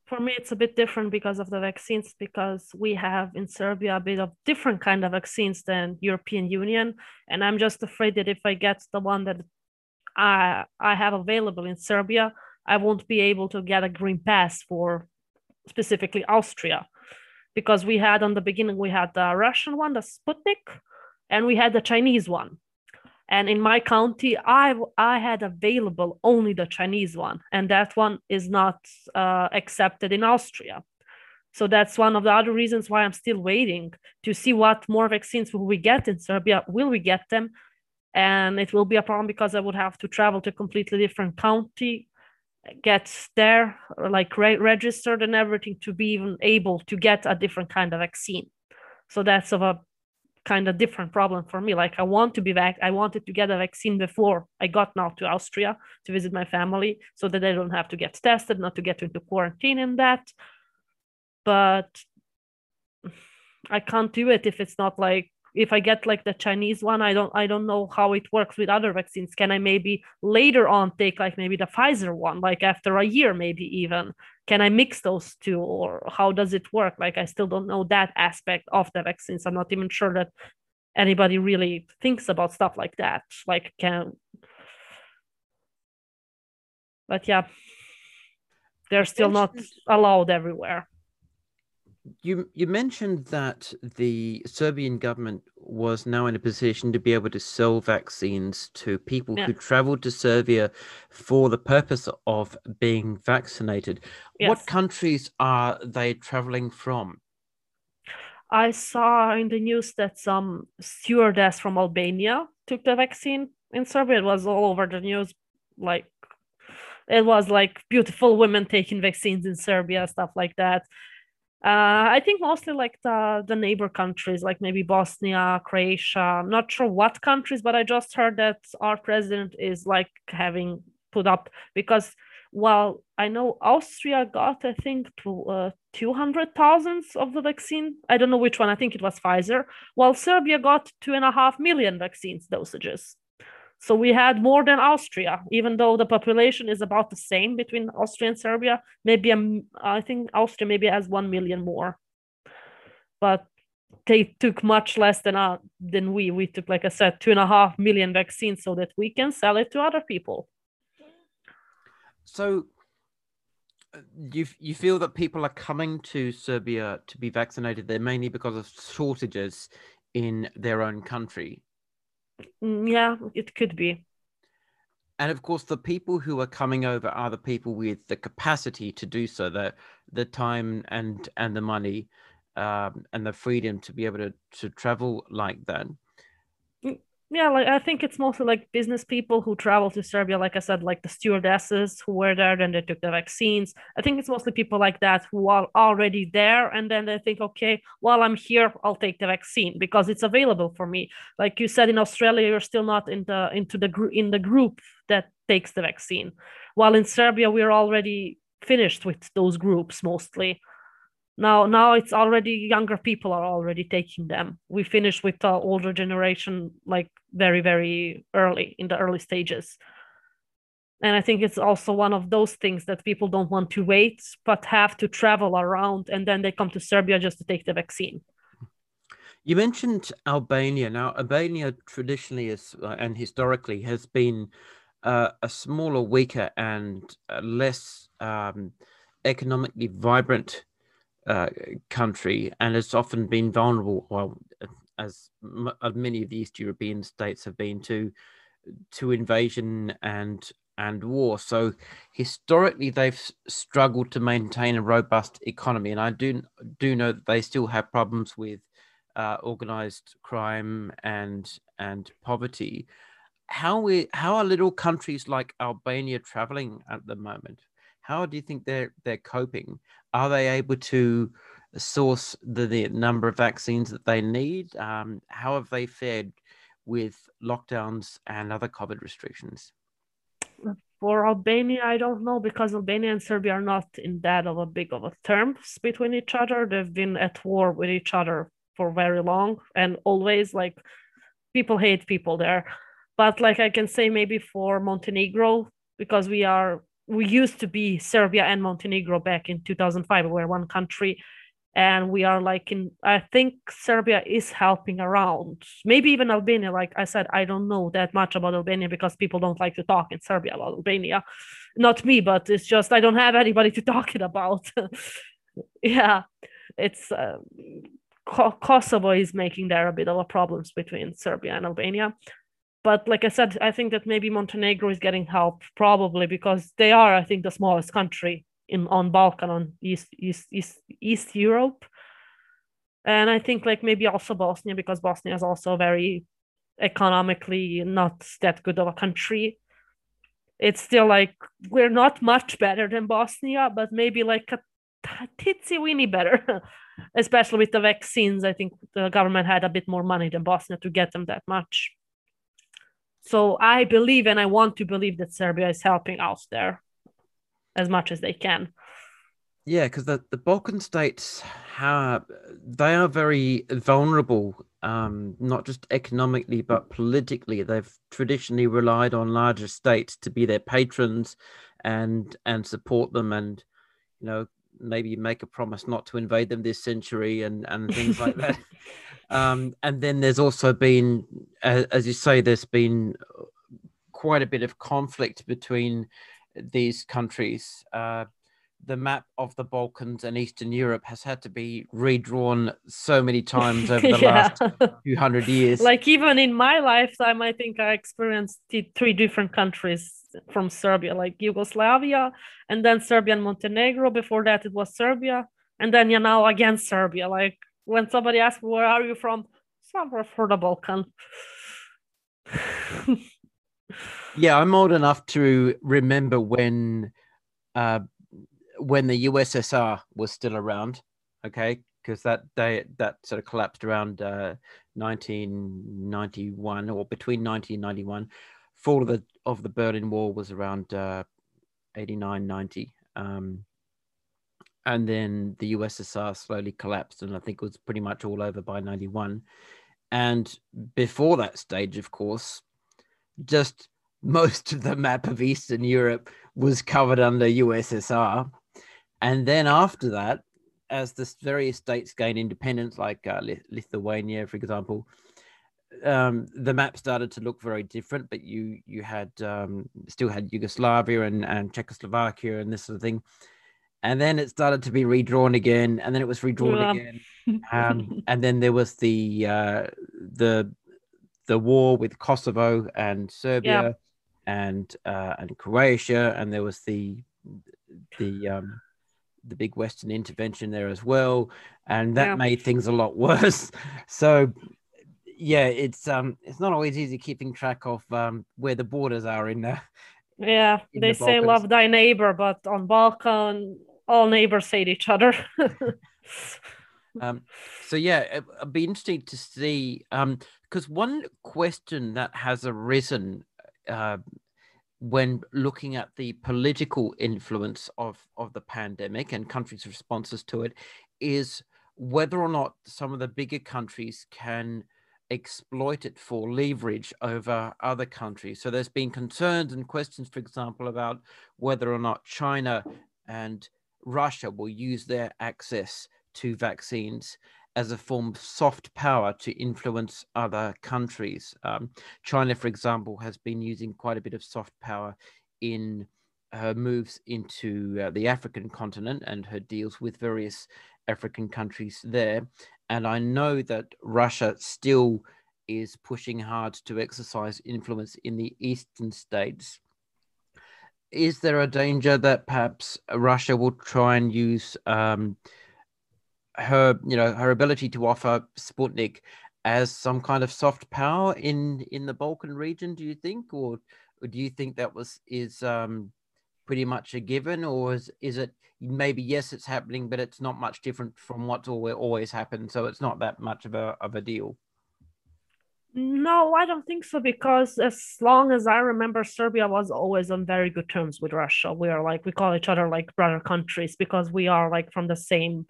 for me, it's a bit different because of the vaccines. Because we have in Serbia a bit of different kind of vaccines than European Union, and I'm just afraid that if I get the one that I I have available in Serbia, I won't be able to get a green pass for specifically Austria because we had on the beginning we had the Russian one, the Sputnik, and we had the Chinese one. And in my county, I I had available only the Chinese one, and that one is not uh, accepted in Austria. So that's one of the other reasons why I'm still waiting to see what more vaccines will we get in Serbia. Will we get them? And it will be a problem because I would have to travel to a completely different county gets there like re- registered and everything to be even able to get a different kind of vaccine. So that's of a kind of different problem for me. Like i want to be back i wanted to get a vaccine before i got now to austria to visit my family so that i don't have to get tested not to get into quarantine in that. But i can't do it if it's not like if I get like the Chinese one, I don't I don't know how it works with other vaccines. Can I maybe later on take like maybe the Pfizer one, like after a year, maybe even? Can I mix those two, or how does it work? Like I still don't know that aspect of the vaccines. I'm not even sure that anybody really thinks about stuff like that. Like can but yeah, they're still not allowed everywhere you you mentioned that the Serbian government was now in a position to be able to sell vaccines to people yeah. who traveled to Serbia for the purpose of being vaccinated. Yes. What countries are they traveling from? I saw in the news that some stewardess from Albania took the vaccine in Serbia. It was all over the news, like it was like beautiful women taking vaccines in Serbia, stuff like that. Uh, I think mostly like the the neighbor countries, like maybe Bosnia, Croatia. I'm not sure what countries, but I just heard that our president is like having put up because while I know Austria got, I think, to, uh, 200,000 of the vaccine. I don't know which one. I think it was Pfizer. While Serbia got two and a half million vaccines dosages. So we had more than Austria, even though the population is about the same between Austria and Serbia. Maybe I think Austria maybe has one million more, but they took much less than uh, than we. We took, like I said, two and a half million vaccines so that we can sell it to other people. So uh, you you feel that people are coming to Serbia to be vaccinated there mainly because of shortages in their own country yeah, it could be. And of course, the people who are coming over are the people with the capacity to do so, the the time and and the money, um, and the freedom to be able to to travel like that. Yeah, like I think it's mostly like business people who travel to Serbia. Like I said, like the stewardesses who were there, then they took the vaccines. I think it's mostly people like that who are already there, and then they think, okay, while I'm here, I'll take the vaccine because it's available for me. Like you said, in Australia, you're still not in the into the group in the group that takes the vaccine, while in Serbia, we're already finished with those groups mostly now now it's already younger people are already taking them. We finished with the older generation like very very early in the early stages. And i think it's also one of those things that people don't want to wait but have to travel around and then they come to serbia just to take the vaccine. You mentioned albania. Now albania traditionally is uh, and historically has been uh, a smaller weaker and uh, less um, economically vibrant uh, country and has often been vulnerable, well, as m- many of the East European states have been to to invasion and and war. So historically, they've struggled to maintain a robust economy, and I do do know that they still have problems with uh, organized crime and and poverty. How we how are little countries like Albania traveling at the moment? How do you think they're they're coping? Are they able to source the, the number of vaccines that they need? Um, how have they fared with lockdowns and other COVID restrictions? For Albania, I don't know because Albania and Serbia are not in that of a big of a terms between each other. They've been at war with each other for very long and always like people hate people there. But like I can say maybe for Montenegro, because we are we used to be Serbia and Montenegro back in 2005. We were one country, and we are like in. I think Serbia is helping around. Maybe even Albania. Like I said, I don't know that much about Albania because people don't like to talk in Serbia about Albania. Not me, but it's just I don't have anybody to talk it about. yeah, it's. Uh, Kosovo is making there a bit of a problems between Serbia and Albania but like I said, I think that maybe Montenegro is getting help probably because they are, I think, the smallest country in on Balkan on East East East East Europe. And I think like maybe also Bosnia because Bosnia is also very economically not that good of a country. It's still like we're not much better than Bosnia, but maybe like a titsy weeny better. Especially with the vaccines, I think the government had a bit more money than Bosnia to get them that much. So I believe and I want to believe that Serbia is helping out there as much as they can. Yeah, because the, the Balkan states have they are very vulnerable, um, not just economically but politically. They've traditionally relied on larger states to be their patrons and and support them and you know maybe make a promise not to invade them this century and and things like that. Um, and then there's also been, as, as you say, there's been quite a bit of conflict between these countries. Uh, the map of the Balkans and Eastern Europe has had to be redrawn so many times over the yeah. last few hundred years. Like even in my lifetime, I think I experienced three different countries from Serbia, like Yugoslavia, and then Serbia and Montenegro. Before that, it was Serbia, and then you know again Serbia. Like when somebody asks where are you from somewhere for the balkan yeah i'm old enough to remember when uh when the ussr was still around okay because that day that sort of collapsed around uh 1991 or between 1991 fall of the of the berlin wall was around uh 89 90 um and then the USSR slowly collapsed, and I think it was pretty much all over by 91. And before that stage, of course, just most of the map of Eastern Europe was covered under USSR. And then after that, as the various states gained independence, like uh, Lithuania, for example, um, the map started to look very different. But you you had um, still had Yugoslavia and, and Czechoslovakia and this sort of thing and then it started to be redrawn again, and then it was redrawn yeah. again, um, and then there was the uh, the the war with Kosovo and Serbia yeah. and uh, and Croatia, and there was the the um, the big Western intervention there as well, and that yeah. made things a lot worse. So yeah, it's um, it's not always easy keeping track of um, where the borders are in there. Yeah, in they the say love thy neighbor, but on Balkan, all neighbors hate each other. Um, so yeah, it, it'd be interesting to see um, because one question that has arisen uh, when looking at the political influence of of the pandemic and countries' responses to it is whether or not some of the bigger countries can exploit it for leverage over other countries. So there's been concerns and questions, for example, about whether or not China and Russia will use their access to vaccines as a form of soft power to influence other countries. Um, China, for example, has been using quite a bit of soft power in her moves into uh, the African continent and her deals with various African countries there. And I know that Russia still is pushing hard to exercise influence in the eastern states. Is there a danger that perhaps Russia will try and use um, her, you know, her ability to offer Sputnik as some kind of soft power in in the Balkan region? Do you think, or, or do you think that was is um, pretty much a given, or is is it maybe yes, it's happening, but it's not much different from what's always happened, so it's not that much of a of a deal. No, I don't think so because as long as I remember, Serbia was always on very good terms with Russia. We are like we call each other like brother countries because we are like from the same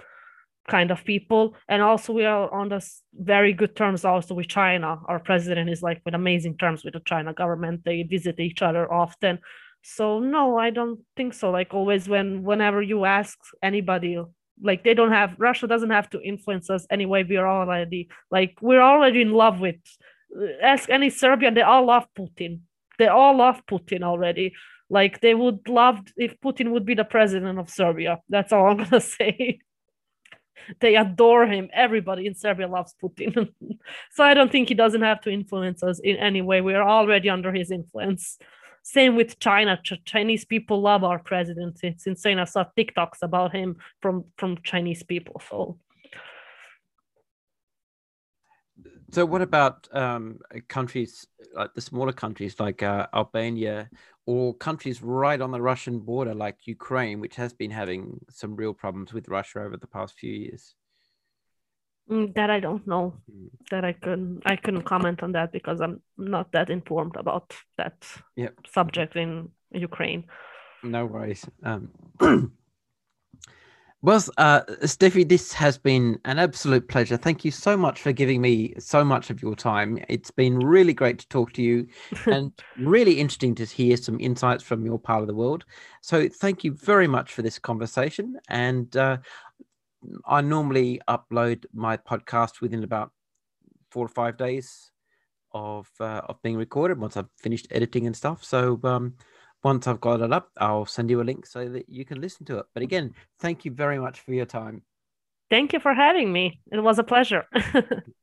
kind of people. And also we are on this very good terms also with china. Our president is like with amazing terms with the china government. They visit each other often. So no i don't think so. Like always when whenever you ask anybody like they don't have russia doesn't have to influence us anyway. We are already like we're already in love with uh, ask any serbian they all love putin. They all love putin already. Like they would love if putin would be the president of serbia. That's all i'm gonna say they adore him. Everybody in Serbia loves Putin. so I don't think he doesn't have to influence us in any way. We're already under his influence. Same with China. Ch- Chinese people love our president. It's insane. I saw TikToks about him from from Chinese people. So So, what about um, countries like the smaller countries like uh, Albania or countries right on the Russian border like Ukraine, which has been having some real problems with Russia over the past few years? mm, that I don't know. Mm. That I couldn't I couldn't comment on that because I'm not that informed about that Yep. subject in Ukraine. No worries. Um, well, uh, Stefy, this has been an absolute pleasure. Thank you so much for giving me so much of your time. It's been really great to talk to you and really interesting to hear some insights from your part of the world. So, thank you very much for this conversation. And uh, I normally upload my podcast within about four or five days of uh, of being recorded once I've finished editing and stuff. So um, once I've got it up, I'll send you a link so that you can listen to it. But again, thank you very much for your time. Thank you for having me. It was a pleasure.